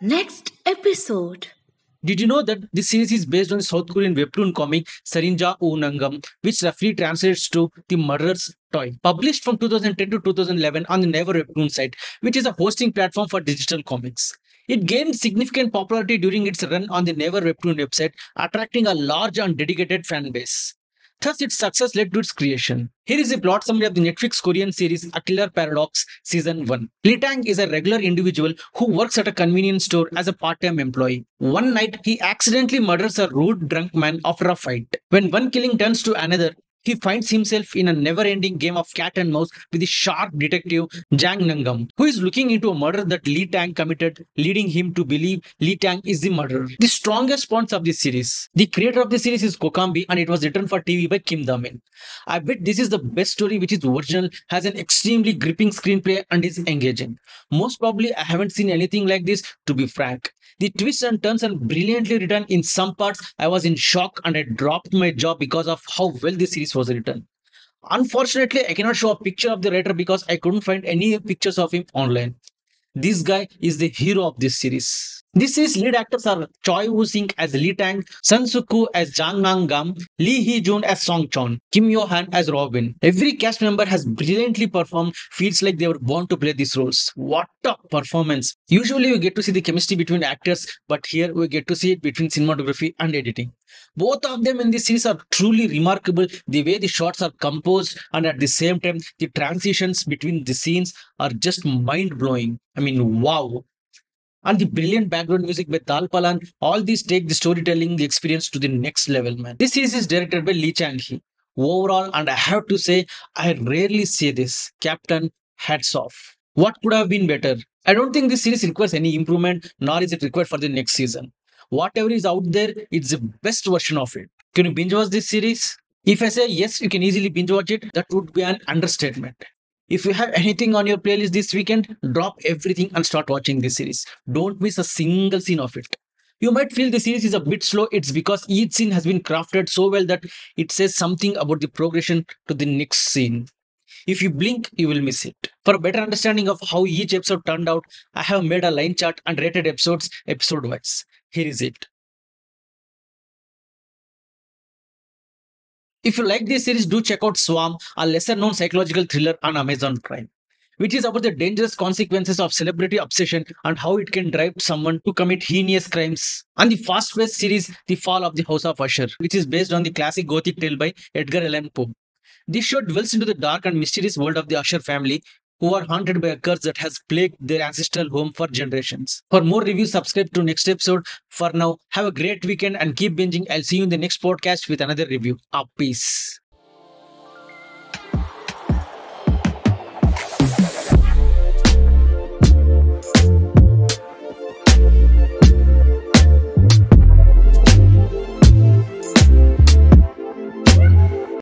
Next episode. Did you know that this series is based on the South Korean webtoon comic Sarinja O Nangam, which roughly translates to The Murderer's Toy, published from 2010 to 2011 on the Naver Webtoon site, which is a hosting platform for digital comics. It gained significant popularity during its run on the Naver Webtoon website, attracting a large and dedicated fan base. Thus, its success led to its creation. Here is a plot summary of the Netflix Korean series A Killer Paradox Season 1. Lee Tang is a regular individual who works at a convenience store as a part-time employee. One night, he accidentally murders a rude drunk man after a fight. When one killing turns to another, he finds himself in a never-ending game of cat and mouse with the sharp detective Jang Nangam, who is looking into a murder that Lee Tang committed, leading him to believe Lee Tang is the murderer. The strongest points of this series. The creator of the series is Kokambi and it was written for TV by Kim Damin. I bet this is the best story which is original, has an extremely gripping screenplay and is engaging. Most probably I haven't seen anything like this to be frank. The twists and turns are brilliantly written. In some parts, I was in shock and I dropped my jaw because of how well the series was written. Unfortunately, I cannot show a picture of the writer because I couldn't find any pictures of him online. This guy is the hero of this series. This series lead actors are Choi Woo Sik as Lee Tang, Son Suk-ku as Jang Nang Gam, Lee Hee Joon as Song Chon, Kim Yo Han as Robin. Every cast member has brilliantly performed, feels like they were born to play these roles. What a performance! Usually we get to see the chemistry between actors, but here we get to see it between cinematography and editing. Both of them in this series are truly remarkable. The way the shots are composed and at the same time the transitions between the scenes are just mind blowing. I mean, wow. And the brilliant background music by Dalpalan, all these take the storytelling, the experience to the next level, man. This series is directed by Lee Chang Hee. Overall, and I have to say, I rarely say this, Captain, hats off. What could have been better? I don't think this series requires any improvement, nor is it required for the next season. Whatever is out there, it's the best version of it. Can you binge watch this series? If I say yes, you can easily binge watch it, that would be an understatement. If you have anything on your playlist this weekend, drop everything and start watching this series. Don't miss a single scene of it. You might feel the series is a bit slow. It's because each scene has been crafted so well that it says something about the progression to the next scene. If you blink, you will miss it. For a better understanding of how each episode turned out, I have made a line chart and rated episodes episode wise. Here is it. If you like this series, do check out Swarm, a lesser known psychological thriller on Amazon Prime, which is about the dangerous consequences of celebrity obsession and how it can drive someone to commit heinous crimes. And the fast paced series, The Fall of the House of Usher, which is based on the classic Gothic tale by Edgar Allan Poe. This show dwells into the dark and mysterious world of the Usher family, who are haunted by a curse that has plagued their ancestral home for generations. For more reviews, subscribe to next episode. For now, have a great weekend and keep binging. I'll see you in the next podcast with another review. Up, peace.